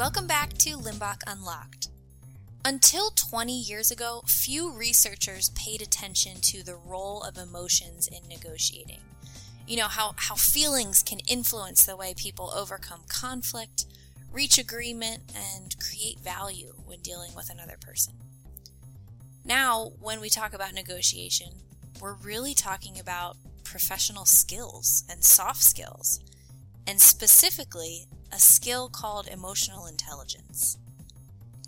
Welcome back to Limbach Unlocked. Until 20 years ago, few researchers paid attention to the role of emotions in negotiating. You know, how, how feelings can influence the way people overcome conflict, reach agreement, and create value when dealing with another person. Now, when we talk about negotiation, we're really talking about professional skills and soft skills, and specifically a skill called emotional intelligence.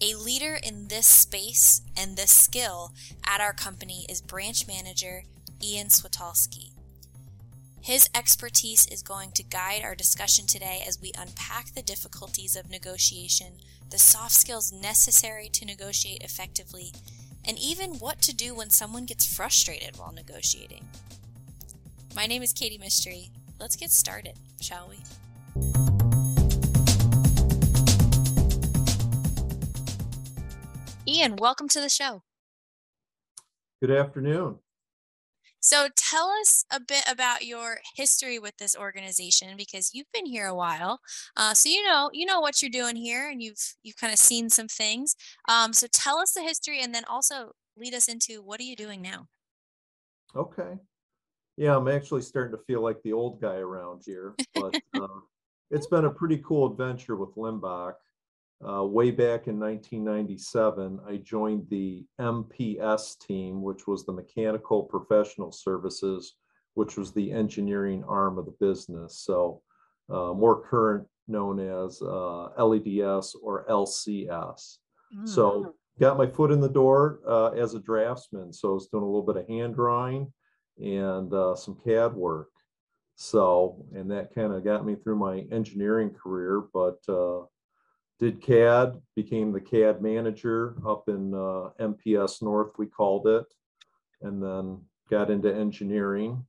A leader in this space and this skill at our company is branch manager Ian Switalski. His expertise is going to guide our discussion today as we unpack the difficulties of negotiation, the soft skills necessary to negotiate effectively, and even what to do when someone gets frustrated while negotiating. My name is Katie Mystery. Let's get started, shall we? Ian, welcome to the show. Good afternoon. So tell us a bit about your history with this organization because you've been here a while, uh, so you know you know what you're doing here, and you've you've kind of seen some things. Um, so tell us the history, and then also lead us into what are you doing now? Okay. Yeah, I'm actually starting to feel like the old guy around here, but uh, it's been a pretty cool adventure with Limbach. Uh, way back in 1997, I joined the MPS team, which was the Mechanical Professional Services, which was the engineering arm of the business. So, uh, more current known as uh, LEDS or LCS. Mm. So, got my foot in the door uh, as a draftsman. So, I was doing a little bit of hand drawing and uh, some CAD work. So, and that kind of got me through my engineering career, but uh, did CAD, became the CAD manager up in uh, MPS North, we called it, and then got into engineering.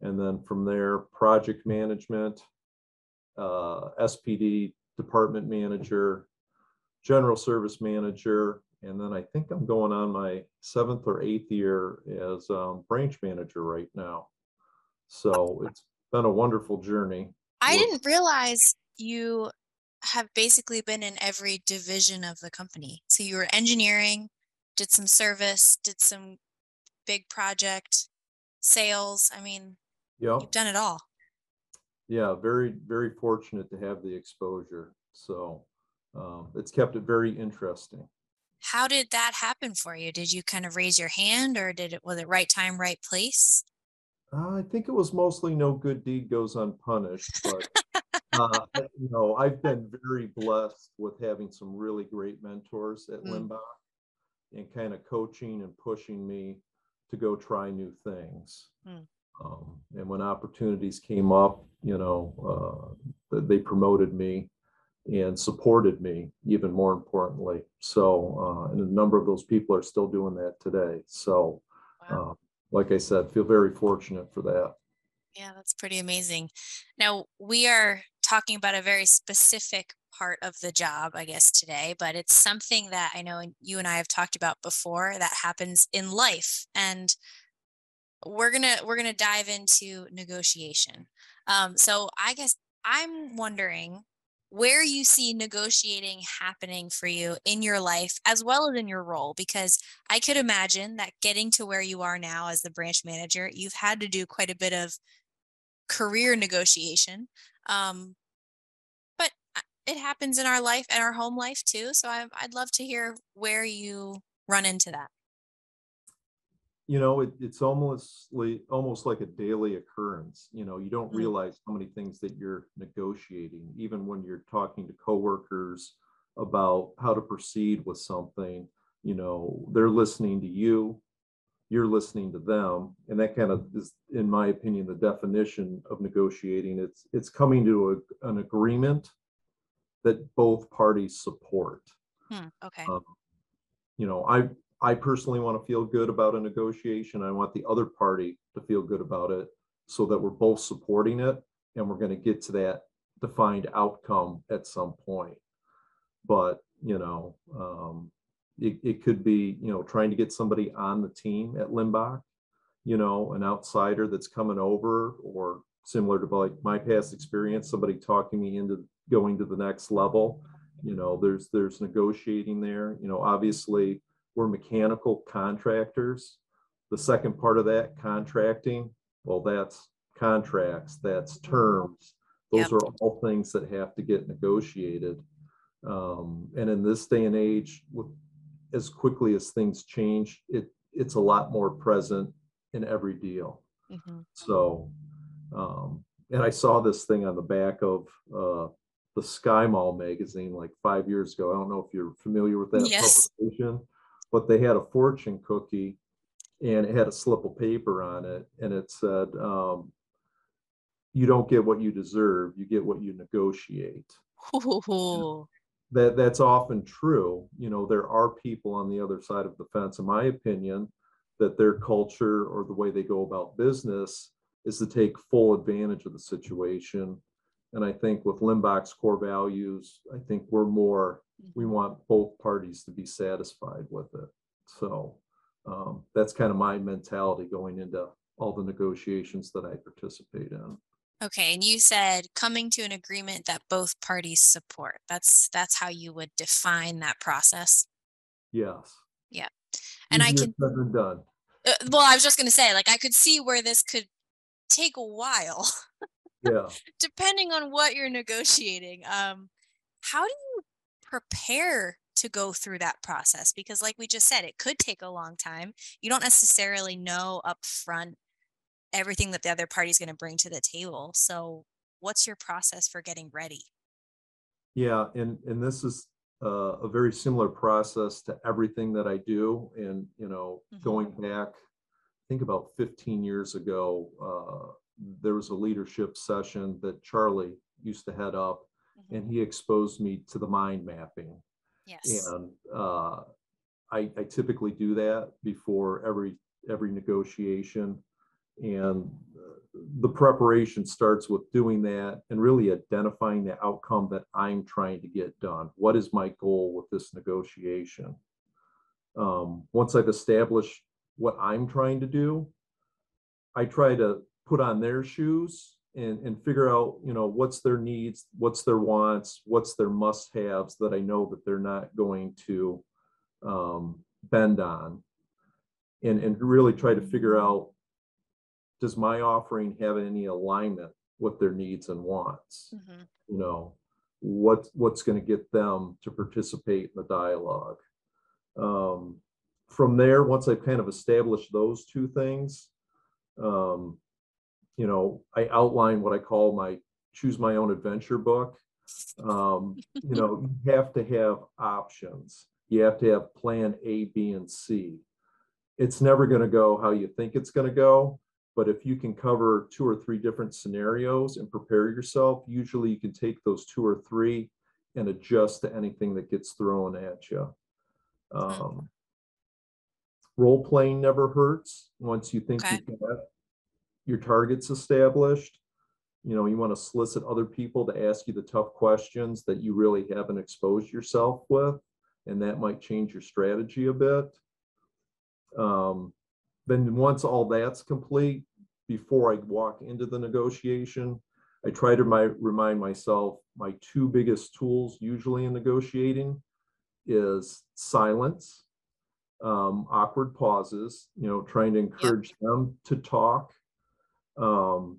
And then from there, project management, uh, SPD department manager, general service manager, and then I think I'm going on my seventh or eighth year as um, branch manager right now. So it's been a wonderful journey. I didn't realize you have basically been in every division of the company. So you were engineering, did some service, did some big project, sales. I mean, yep. you've done it all. Yeah, very, very fortunate to have the exposure. So um, it's kept it very interesting. How did that happen for you? Did you kind of raise your hand or did it, was it right time, right place? Uh, I think it was mostly no good deed goes unpunished, but uh, you know, I've been very blessed with having some really great mentors at mm. Limbach and kind of coaching and pushing me to go try new things. Mm. Um, and when opportunities came up, you know, uh, they promoted me and supported me even more importantly. So, uh, and a number of those people are still doing that today. So, wow. uh, like I said, feel very fortunate for that. Yeah, that's pretty amazing. Now, we are talking about a very specific part of the job, I guess, today, but it's something that I know you and I have talked about before that happens in life. And we're gonna we're gonna dive into negotiation. Um, so I guess I'm wondering where you see negotiating happening for you in your life as well as in your role because i could imagine that getting to where you are now as the branch manager you've had to do quite a bit of career negotiation. Um, but uh, it happens in our life and our home life too. So I, I'd love to hear where you run into that. You know, it, it's almost like, almost like a daily occurrence. You know, you don't mm-hmm. realize how many things that you're negotiating, even when you're talking to coworkers about how to proceed with something. You know, they're listening to you you're listening to them. And that kind of is in my opinion the definition of negotiating. It's it's coming to a, an agreement that both parties support. Hmm, okay. Um, you know i i personally want to feel good about a negotiation. I want the other party to feel good about it so that we're both supporting it and we're going to get to that defined outcome at some point. But you know um, it, it could be, you know, trying to get somebody on the team at Limbach, you know, an outsider that's coming over or similar to like my past experience, somebody talking me into going to the next level. you know, there's there's negotiating there. You know, obviously we're mechanical contractors. The second part of that contracting, well, that's contracts, that's terms. Those Yep. are all things that have to get negotiated. Um, and in this day and age, with as quickly as things change, it it's a lot more present in every deal. Mhm. So, um, and I saw this thing on the back of uh, the Sky Mall magazine like five years ago. I don't know if you're familiar with that Yes. publication, but they had a fortune cookie and it had a slip of paper on it and it said, um, you don't get what you deserve, you get what you negotiate Ooh. That that's often true. You know, there are people on the other side of the fence, in my opinion, that their culture or the way they go about business is to take full advantage of the situation. And I think with Limbach's core values, I think we're more, we want both parties to be satisfied with it. So um, that's kind of my mentality going into all the negotiations that I participate in. Okay, and you said coming to an agreement that both parties support. That's that's how you would define that process. Yes. Yeah. And I can said than done. uh, well, I was just going to say like I could see where this could take a while Yeah. depending on what you're negotiating. Um how do you prepare to go through that process because like we just said it could take a long time. You don't necessarily know up front everything that the other party is going to bring to the table. So, what's your process for getting ready? Yeah, and and this is uh, a very similar process to everything that I do. And you know, Mhm. going back, I think about 15 years ago, uh, there was a leadership session that Charlie used to head up, Mhm. and he exposed me to the mind mapping. Yes. And uh, I, I typically do that before every every negotiation. And uh, the preparation starts with doing that and really identifying the outcome that I'm trying to get done. What is my goal with this negotiation? Um, once I've established what I'm trying to do, I try to put on their shoes and, and figure out, you know, what's their needs, what's their wants, what's their must-haves that I know that they're not going to um, bend on. And, and really try to figure out, does my offering have any alignment with their needs and wants? Mhm. You know, what, what's going to get them to participate in the dialogue? Um, from there, once I've kind of established those two things, um, you know, I outline what I call my choose my own adventure book. Um, you know, you have to have options. You have to have plan A, B, and C. It's never going to go how you think it's going to go. But if you can cover two or three different scenarios and prepare yourself, usually you can take those two or three and adjust to anything that gets thrown at you. Um, role playing never hurts once you think Okay. you've got your targets established. You know, you want to solicit other people to ask you the tough questions that you really haven't exposed yourself with, and that might change your strategy a bit. Um, then once all that's complete, before I walk into the negotiation, I try to my, remind myself my two biggest tools usually in negotiating is silence, um, awkward pauses, you know, trying to encourage them to talk, um,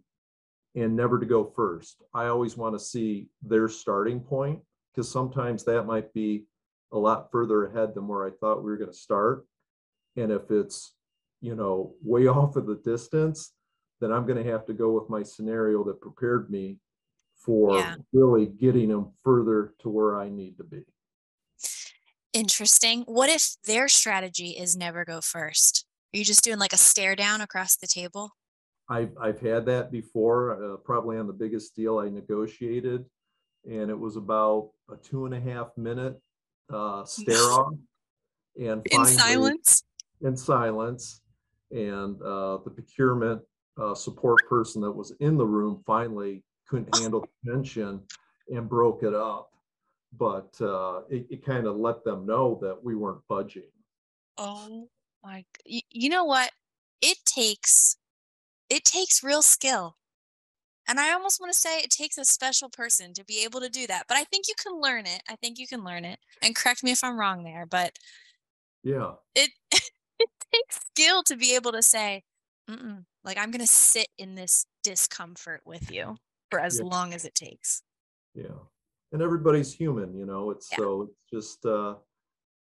and never to go first. I always want to see their starting point because sometimes that might be a lot further ahead than where I thought we were going to start. And if it's, you know, way off of the distance, then I'm going to have to go with my scenario that prepared me for Yeah. really getting them further to where I need to be. Interesting. What if their strategy is never go first? Are you just doing like a stare down across the table? I've, I've had that before, uh, probably on the biggest deal I negotiated. And it was about a two and a half minute uh, stare off. And In finally- silence? in silence. And uh, the procurement uh, support person that was in the room finally couldn't handle the tension and broke it up. But uh, it, it kind of let them know that we weren't budging. Oh my, g- y- you know what? It takes, it takes real skill And I almost want to say it takes a special person to be able to do that. But I think you can learn it. I think you can learn it. And correct me if I'm wrong there, but yeah. It it takes skill to be able to say, Mm-mm, like I'm going to sit in this discomfort with you for as yeah. long as it takes. Yeah. And everybody's human, you know. It's yeah. so it's just uh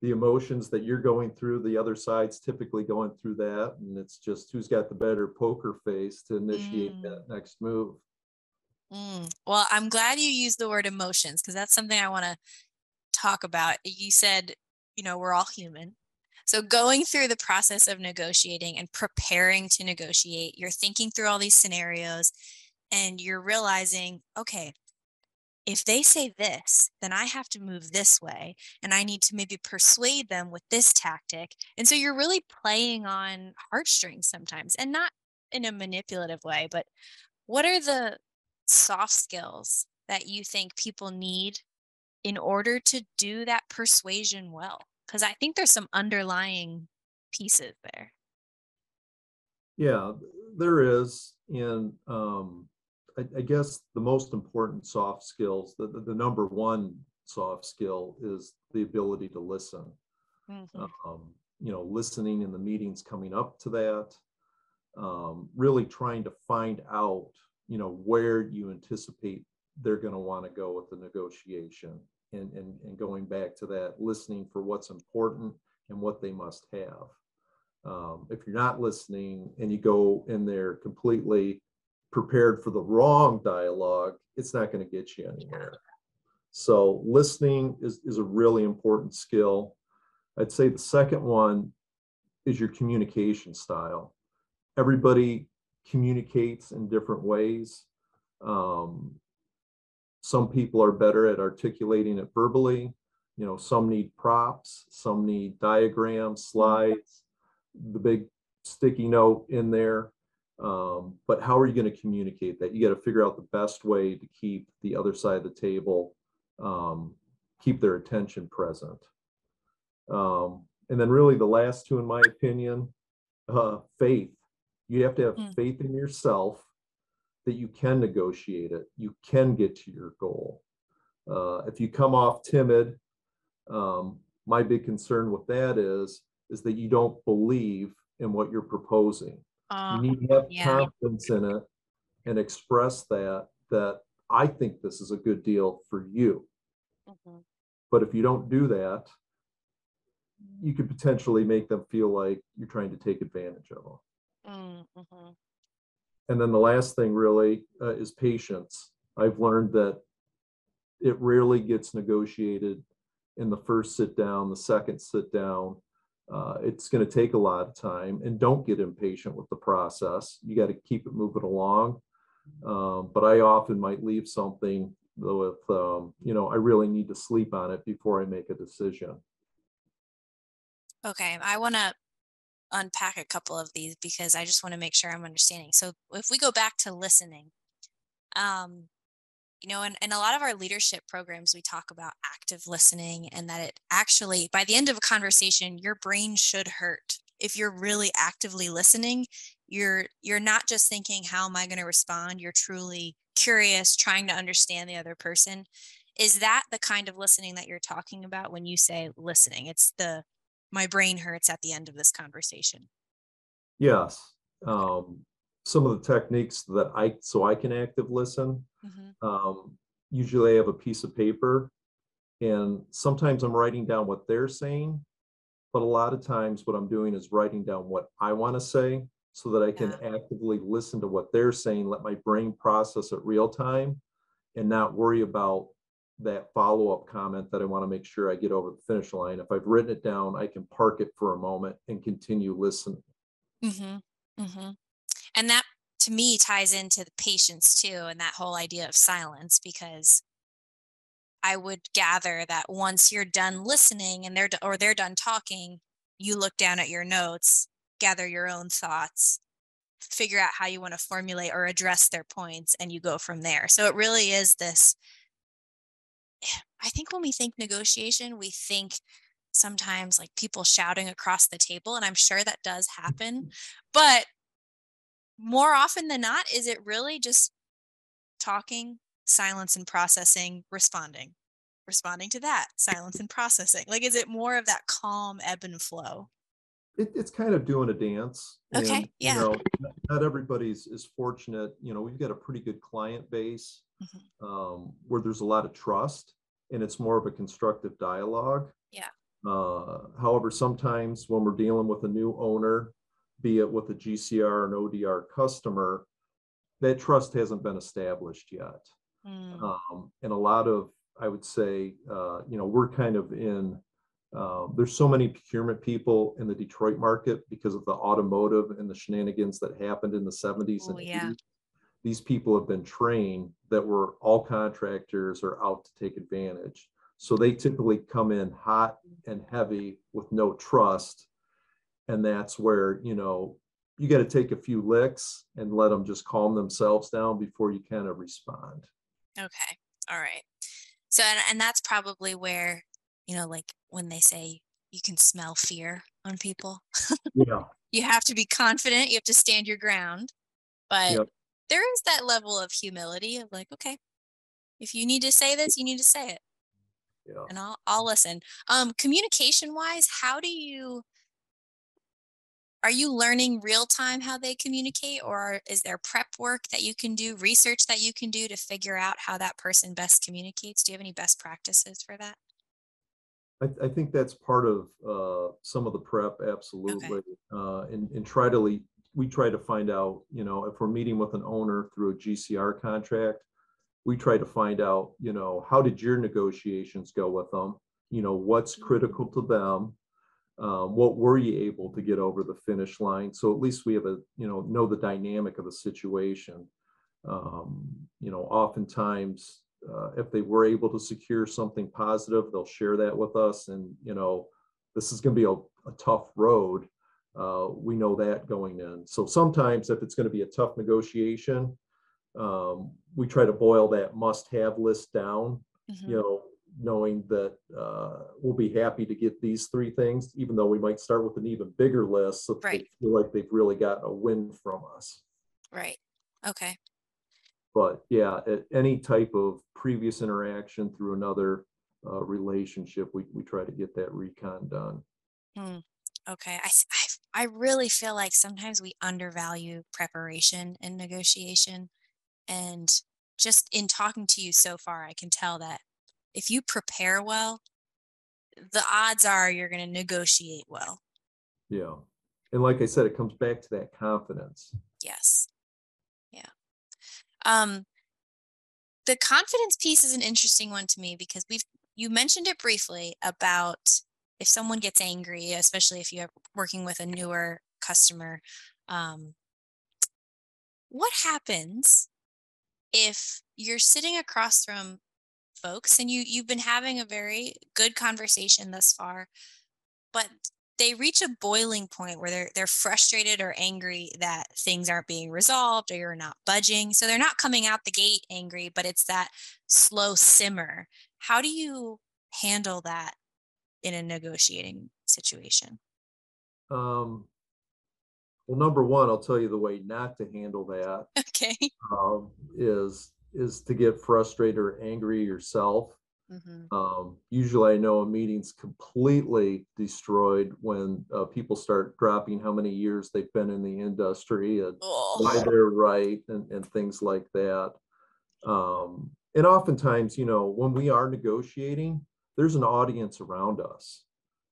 the emotions that you're going through, the other side's typically going through that. And it's just who's got the better poker face to initiate mm. that next move. Mm. Well, I'm glad you used the word emotions because that's something I want to talk about. You said, you know, we're all human. So, going through the process of negotiating and preparing to negotiate, you're thinking through all these scenarios and you're realizing, okay, if they say this, then I have to move this way and I need to maybe persuade them with this tactic. And so you're really playing on heartstrings sometimes and not in a manipulative way, but what are the soft skills that you think people need in order to do that persuasion well? Because I think there's some underlying pieces there. Yeah, there is. And um, I, I, guess the most important soft skills, the, the, the, number one soft skill is the ability to listen. Mm-hmm. Um, you know, listening in the meetings coming up to that, um, really trying to find out you know where you anticipate they're going to want to go with the negotiation and, and and going back to that listening for what's important and what they must have. Um, if you're not listening and you go in there completely prepared for the wrong dialogue it's not going to get you anywhere. So listening is, is a really important skill. I'd say the second one is your communication style. Everybody communicates in different ways. Um, some people are better at articulating it verbally. You know, some need props, some need diagrams, slides, the big sticky note in there. Um, but how are you going to communicate that? You got to figure out the best way to keep the other side of the table, um, keep their attention present. Um, and then, really, the last two, in my opinion, uh, faith. You have to have mm. faith in yourself that you can negotiate it. You can get to your goal. Uh, if you come off timid, um, my big concern with that is is that you don't believe in what you're proposing. you need to have yeah. confidence in it and express that that I think this is a good deal for you. Mm-hmm. But if you don't do that, you could potentially make them feel like you're trying to take advantage of them. Mm-hmm. And then the last thing really uh, is patience. I've learned that it rarely gets negotiated in the first sit down, the second sit down. Uh, it's going to take a lot of time and don't get impatient with the process. You got to keep it moving along. Um, but I often might leave something with, um, you know, I really need to sleep on it before I make a decision. Okay, I want to unpack a couple of these because I just want to make sure I'm understanding. So if we go back to listening, um, you know, and, in a lot of our leadership programs, we talk about active listening and that it actually, by the end of a conversation, your brain should hurt. If you're really actively listening, you're you're not just thinking, how am I going to respond? You're truly curious, trying to understand the other person. Is that the kind of listening that you're talking about when you say listening? It's the my brain hurts at the end of this conversation. Yes. Um, some of the techniques that I, so I can active listen, mm-hmm. um, usually I have a piece of paper and sometimes I'm writing down what they're saying, but a lot of times what I'm doing is writing down what I want to say so that I can yeah. actively listen to what they're saying, let my brain process it real time and not worry about that follow-up comment that I want to make sure I get over the finish line. If I've written it down, I can park it for a moment and continue listening. Mm-hmm. Mm-hmm. And that to me ties into the patience too, and that whole idea of silence, because I would gather that once you're done listening and they're or they're done talking, you look down at your notes, gather your own thoughts, figure out how you want to formulate or address their points, and you go from there. So it really is this I think when we think negotiation, we think sometimes like people shouting across the table, and I'm sure that does happen. Mm-hmm. But more often than not, is it really just talking, silence and processing, responding, responding to that, silence and processing? Like, is it more of that calm ebb and flow? It, it's kind of doing a dance. Okay, and, yeah. You know, not- not everybody's is fortunate. You know, we've got a pretty good client base Mhm. um, where there's a lot of trust, and it's more of a constructive dialogue. Yeah. Uh, however, sometimes when we're dealing with a new owner, be it with a GCR and ODR customer, that trust hasn't been established yet. Mm, Um, and a lot of, I would say, uh, you know, we're kind of in, uh, there's so many procurement people in the Detroit market because of the automotive and the shenanigans that happened in the seventies Oh, and yeah. eighties. These people have been trained that were all contractors are out to take advantage. So they typically come in hot and heavy with no trust. And that's where, you know, you got to take a few licks and let them just calm themselves down before you kind of respond. okay. All right. So, and, and that's probably where, you know, like when they say you can smell fear on people, Yeah. you have to be confident, you have to stand your ground. But Yep. There is that level of humility of like, okay, if you need to say this, you need to say it. Yeah. and I'll I'll listen. Um, communication wise, how do you are you learning real time how they communicate, or is there prep work that you can do, research that you can do to figure out how that person best communicates? Do you have any best practices for that? I, I think that's part of uh, some of the prep, absolutely. Uh, and, and try to, we try to find out, you know, if we're meeting with an owner through a GCR contract, we try to find out, you know, how did your negotiations go with them? You know, what's critical to them? Um, what were you able to get over the finish line? So at least we have a, you know, know the dynamic of the situation. Um, you know, oftentimes, uh, if they were able to secure something positive, they'll share that with us. And, you know, this is going to be a, a tough road. Uh, we know that going in. So sometimes if it's going to be a tough negotiation, um, we try to boil that must have list down, Mhm. you know, knowing that uh, we'll be happy to get these three things, even though we might start with an even bigger list. So that they feel like they've really got a win from us. Right. Okay. But yeah, at any type of previous interaction through another uh, relationship, we, we try to get that recon done. Hmm. Okay. I, I I really feel like sometimes we undervalue preparation and negotiation. And just in talking to you so far, I can tell that if you prepare well, the odds are you're going to negotiate well. Yeah. And like I said, it comes back to that confidence. Yes. Yeah. Um, the confidence piece is an interesting one to me because we've you mentioned it briefly about if someone gets angry, especially if you're working with a newer customer, um, what happens if you're sitting across from folks and you you've been having a very good conversation thus far, but they reach a boiling point where they're they're frustrated or angry that things aren't being resolved or you're not budging. So they're not coming out the gate angry, but it's that slow simmer. How do you handle that in a negotiating situation? Um, well, number one, I'll tell you the way not to handle that Okay. um, is is to get frustrated or angry yourself. hmm Um, usually, I know a meeting's completely destroyed when uh, people start dropping how many years they've been in the industry and why Oh, they're right and, and things like that. Um, and oftentimes, you know, when we are negotiating, there's an audience around us.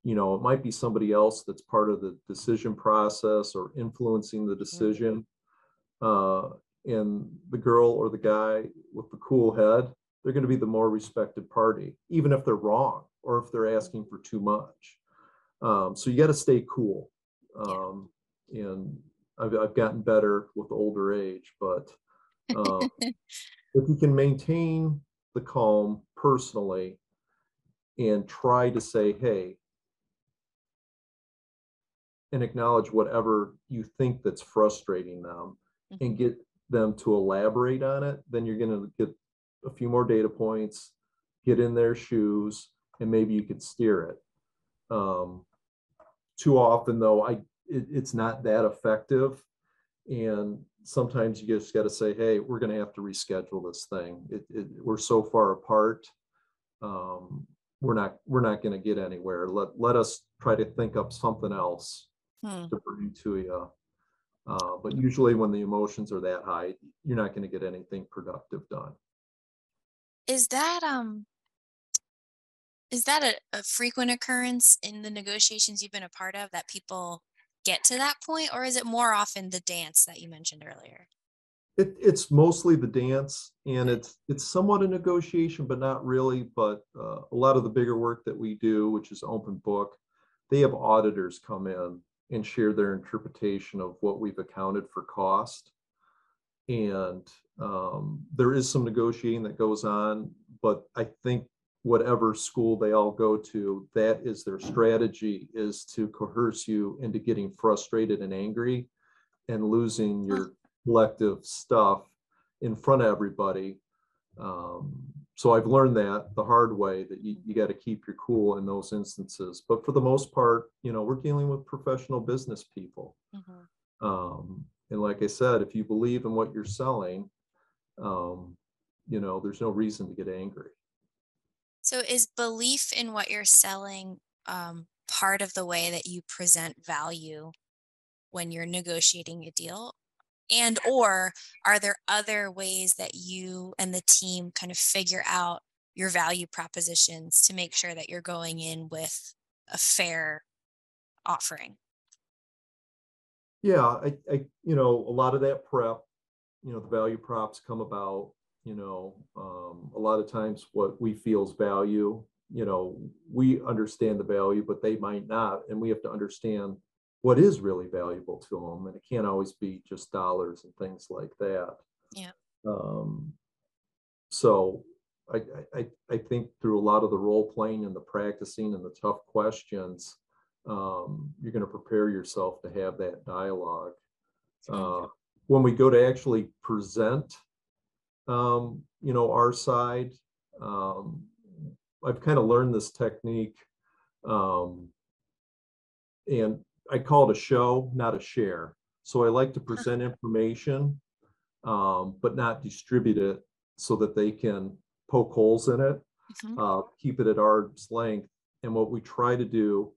You know, it might be somebody else that's part of the decision process or influencing the decision. Uh, and the girl or the guy with the cool head, they're going to be the more respected party, even if they're wrong or if they're asking for too much. Um, so you got to stay cool. Um, and I've, I've gotten better with older age, but um, if you can maintain the calm personally and try to say, hey, and acknowledge whatever you think that's frustrating them and get them to elaborate on it, then you're going to get a few more data points, get in their shoes, and maybe you could steer it. Um, too often, though, I it, it's not that effective, and sometimes you just got to say, hey, we're going to have to reschedule this thing. It, it, we're so far apart. Um, we're not we're not going to get anywhere. Let let us try to think up something else Hmm. to bring to you. Uh, but usually when the emotions are that high, you're not going to get anything productive done. Is that um is that a, a frequent occurrence in the negotiations you've been a part of that people get to that point, or is it more often the dance that you mentioned earlier? It, it's mostly the dance and it's it's somewhat a negotiation, but not really. But uh, a lot of the bigger work that we do, which is open book, they have auditors come in and share their interpretation of what we've accounted for cost. And um, there is some negotiating that goes on, but I think whatever school they all go to, that is their strategy is to coerce you into getting frustrated and angry and losing your collective stuff in front of everybody. Um, so I've learned that the hard way that you, you got to keep your cool in those instances. But for the most part, you know, we're dealing with professional business people. Mhm. Um, and like I said, if you believe in what you're selling, um, you know, there's no reason to get angry. So is belief in what you're selling um, part of the way that you present value when you're negotiating a deal? And or are there other ways that you and the team kind of figure out your value propositions to make sure that you're going in with a fair offering? Yeah, I, I, you know, a lot of that prep, you know, the value props come about, you know, um, a lot of times what we feel is value, you know, we understand the value, but they might not, and we have to understand what is really valuable to them, and it can't always be just dollars and things like that. Yeah. Um, so I, I, I- think through a lot of the role playing and the practicing and the tough questions, um, you're going to prepare yourself to have that dialogue. Uh, when we go to actually present, um, you know, our side, um, I've kind of learned this technique. Um, and I call it a show, not a share. So I like to present information, um, but not distribute it so that they can poke holes in it Mhm. uh, keep it at arm's length. And what we try to do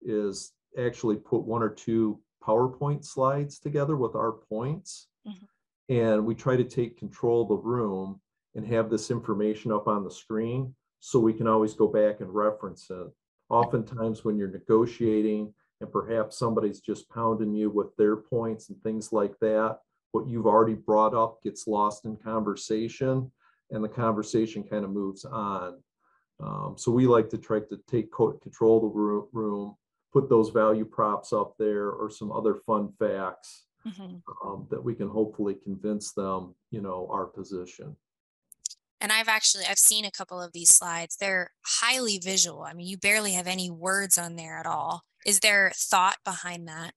is actually put one or two PowerPoint slides together with our points. Mhm. And we try to take control of the room and have this information up on the screen so we can always go back and reference it. Oftentimes, when you're negotiating and perhaps somebody's just pounding you with their points and things like that, what you've already brought up gets lost in conversation and the conversation kind of moves on. Um, so we like to try to take co- control of the roo- room, put those value props up there or some other fun facts Mhm. um, that we can hopefully convince them, you know, our position. And I've actually I've seen a couple of these slides. They're highly visual. I mean, you barely have any words on there at all. Is there thought behind that?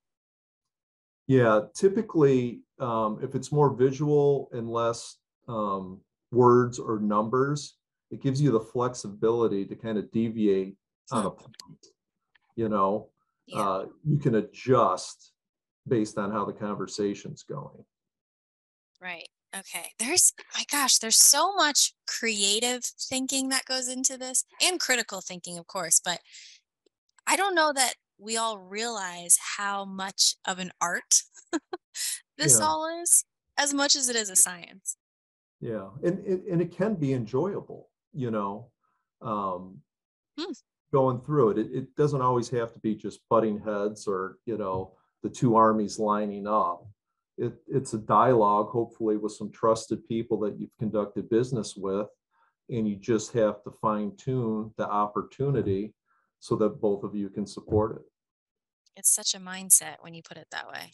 Yeah, typically, um, if it's more visual and less um, words or numbers, it gives you the flexibility to kind of deviate on a point. You know, Yeah. uh, you can adjust based on how the conversation's going. Right. Okay. There's, my gosh, there's so much creative thinking that goes into this and critical thinking, of course. But I don't know that we all realize how much of an art this Yeah. all is, as much as it is a science. Yeah, and and, and it can be enjoyable, you know, um, Hmm. going through it. it. It doesn't always have to be just butting heads or you know the two armies lining up. It it's a dialogue, hopefully, with some trusted people that you've conducted business with, and you just have to fine tune the opportunity so that both of you can support it. It's such a mindset when you put it that way.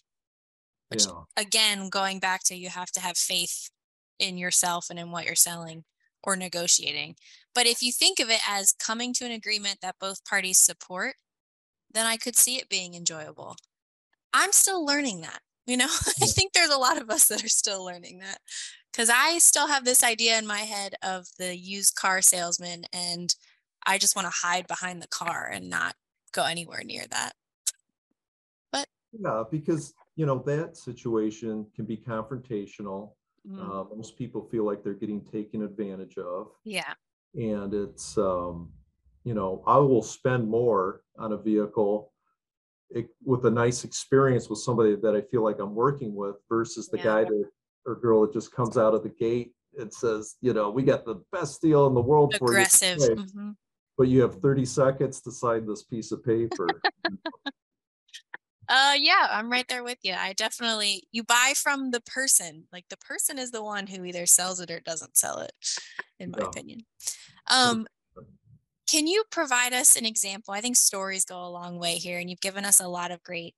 Which, Yeah, again, going back to you have to have faith in yourself and in what you're selling or negotiating. But if you think of it as coming to an agreement that both parties support, then I could see it being enjoyable. I'm still learning that. You know, I think there's a lot of us that are still learning that because I still have this idea in my head of the used car salesman, and I just want to hide behind the car and not go anywhere near that. But yeah, because you know, that situation can be confrontational. Mm. Uh, most people feel like they're getting taken advantage of. yeah. And it's, um, you know, I will spend more on a vehicle it, with a nice experience with somebody that I feel like I'm working with versus the Yeah. guy that or girl that just comes out of the gate and says, you know, we got the best deal in the world for you. Aggressive. Mhm. But you have 30 seconds to sign this piece of paper. Uh, yeah, I'm right there with you. I definitely, you buy from the person. Like the person is the one who either sells it or doesn't sell it, in my Yeah. opinion. Um, can you provide us an example? I think stories go a long way here, and you've given us a lot of great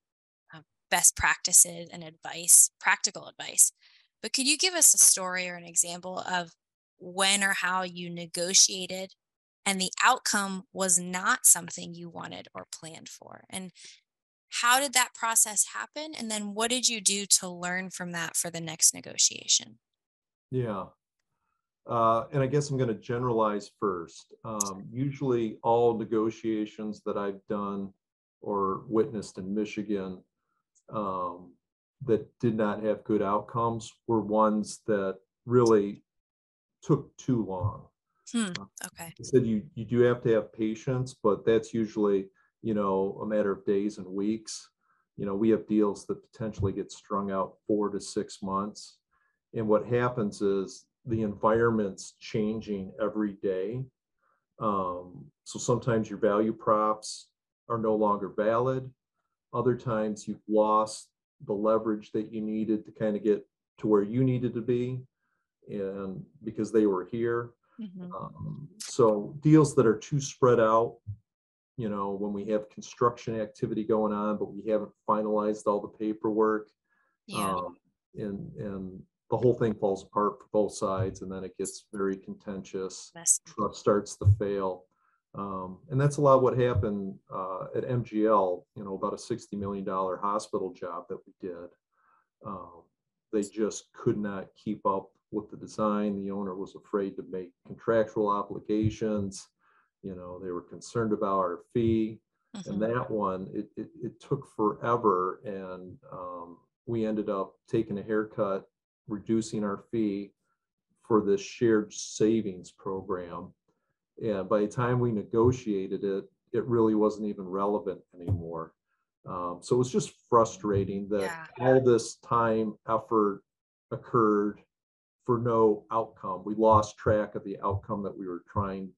uh, best practices and advice, practical advice. But could you give us a story or an example of when or how you negotiated and the outcome was not something you wanted or planned for? And how did that process happen? And then what did you do to learn from that for the next negotiation? Yeah. Uh, and I guess I'm going to generalize first. Um, usually, all negotiations that I've done or witnessed in Michigan um, that did not have good outcomes were ones that really took too long. Hmm. Okay. I said you you do have to have patience, but that's usually you know a matter of days and weeks. You know, we have deals that potentially get strung out four to six months, and what happens is the environment's changing every day. Um, so sometimes your value props are no longer valid. Other times you've lost the leverage that you needed to kind of get to where you needed to be, and because they were here. Mhm. Um, So deals that are too spread out, you know, when we have construction activity going on, but we haven't finalized all the paperwork. Yeah. um, And, and the whole thing falls apart for both sides and then it gets very contentious. Trust starts to fail. Um, and that's a lot of what happened, uh, at MGL, you know, about a sixty million dollar hospital job that we did. Um, They just could not keep up with the design. The owner was afraid to make contractual obligations. You know, they were concerned about our fee. And Mhm. that one, it, it, it took forever and, um, we ended up taking a haircut, reducing our fee for this shared savings program. And by the time we negotiated it, it really wasn't even relevant anymore. Um, so it was just frustrating that all this time, effort occurred for no outcome. We lost track of the outcome that we were trying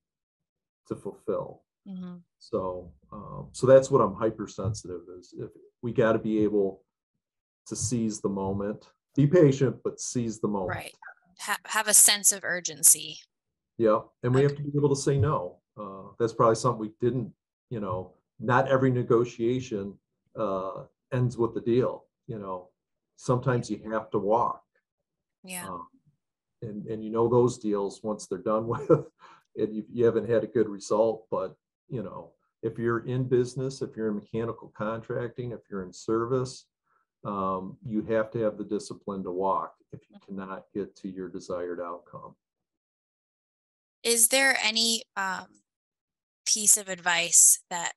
to fulfill. Mhm. So, um, so that's what I'm hypersensitive is if we got to be able to seize the moment, be patient, but seize the moment. Right. Ha- have a sense of urgency. Yeah, and we have to be able to say no. Uh, that's probably something we didn't, you know, not every negotiation uh, ends with the deal, you know. Sometimes you have to walk. Yeah. Um, And, and you know those deals, once they're done with, and you, you haven't had a good result, but, you know, if you're in business, if you're in mechanical contracting, if you're in service, um, you have to have the discipline to walk if you cannot get to your desired outcome. Is there any um, piece of advice that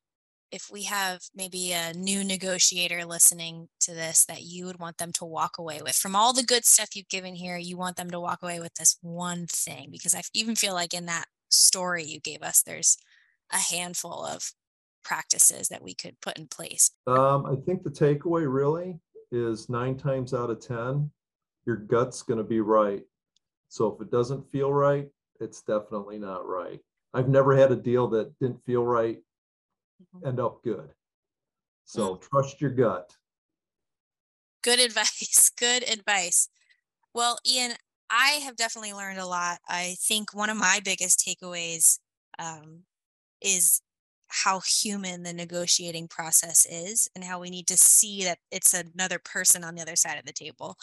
if we have maybe a new negotiator listening to this that you would want them to walk away with from all the good stuff you've given here you want them to walk away with this one thing because i even feel like in that story you gave us there's a handful of practices that we could put in place Um, I think the takeaway really is nine times out of ten, your gut's gonna be right. So if it doesn't feel right, it's definitely not right. I've never had a deal that didn't feel right. End up good. So trust your gut. good advice good advice. Well ian i have definitely learned a lot. I think one of my biggest takeaways um, is how human the negotiating process is and how we need to see that it's another person on the other side of the table.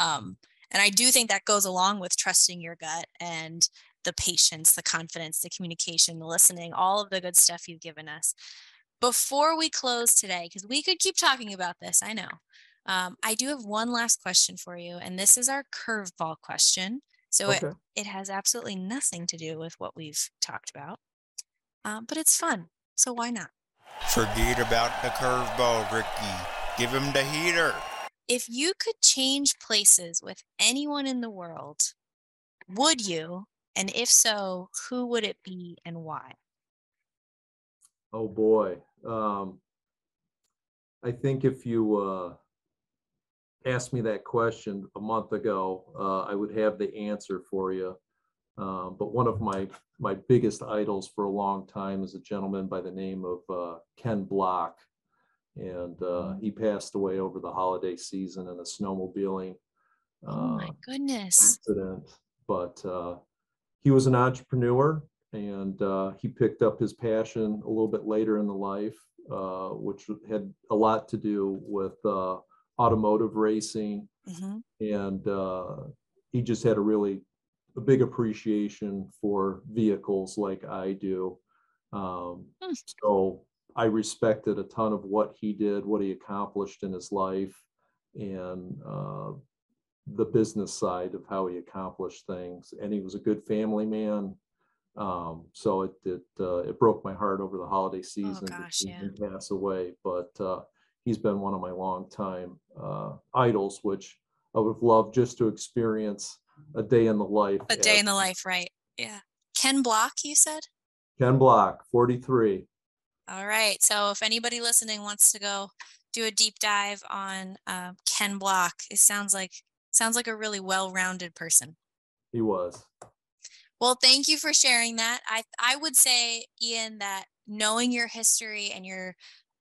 Um, and i do think that goes along with trusting your gut and the patience the confidence the communication the listening all of the good stuff you've given us before we close today because we could keep talking about this i know um, I do have one last question for you, and this is our curveball question. So it, Okay. it has absolutely nothing to do with what we've talked about, um, but it's fun. So why not? Forget about the curveball, Ricky. Give him the heater. If you could change places with anyone in the world, would you? And if so, who would it be and why? Oh boy. Um, I think if you uh, asked me that question a month ago, uh, I would have the answer for you. Um, but one of my my biggest idols for a long time is a gentleman by the name of uh, Ken Block, and uh, he passed away over the holiday season in a snowmobiling Oh my uh, goodness. accident. But uh, he was an entrepreneur, and uh, he picked up his passion a little bit later in the life, uh, which had a lot to do with uh, automotive racing, hmm and uh, he just had a really a big appreciation for vehicles like I do. Um, Hmm. so I respected a ton of what he did, what he accomplished in his life, and uh, the business side of how he accomplished things. And he was a good family man. Um, so it it uh, it broke my heart over the holiday season Oh, gosh, see yeah. him pass away. But uh, he's been one of my longtime uh, idols, which I would have loved just to experience a day in the life. A day as in the life, right? Yeah. Ken Block, you said? Ken Block, 43. All right. So if anybody listening wants to go do a deep dive on uh, Ken Block, it sounds like sounds like a really well-rounded person. He was. Well, thank you for sharing that. I I would say, Ian, that knowing your history and your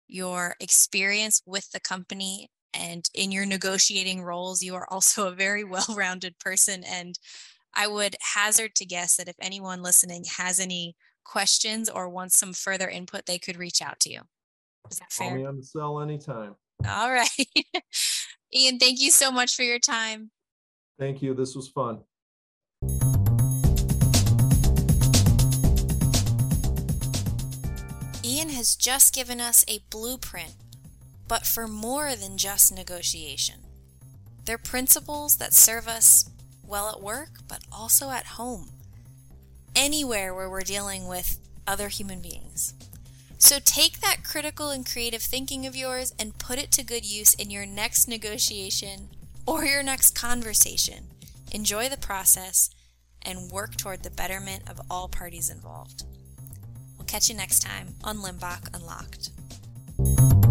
your experience with the company and in your negotiating roles, you are also a very well-rounded person. And I would hazard to guess that if anyone listening has any questions or wants some further input, they could reach out to you. Is that Call me on the cell anytime. All right. Ian, thank you so much for your time. Thank you. This was fun. Ian has just given us a blueprint, but for more than just negotiation. They're principles that serve us well at work, but also at home, anywhere where we're dealing with other human beings. So take that critical and creative thinking of yours and put it to good use in your next negotiation or your next conversation. Enjoy the process and work toward the betterment of all parties involved. We'll catch you next time on Limbach Unlocked.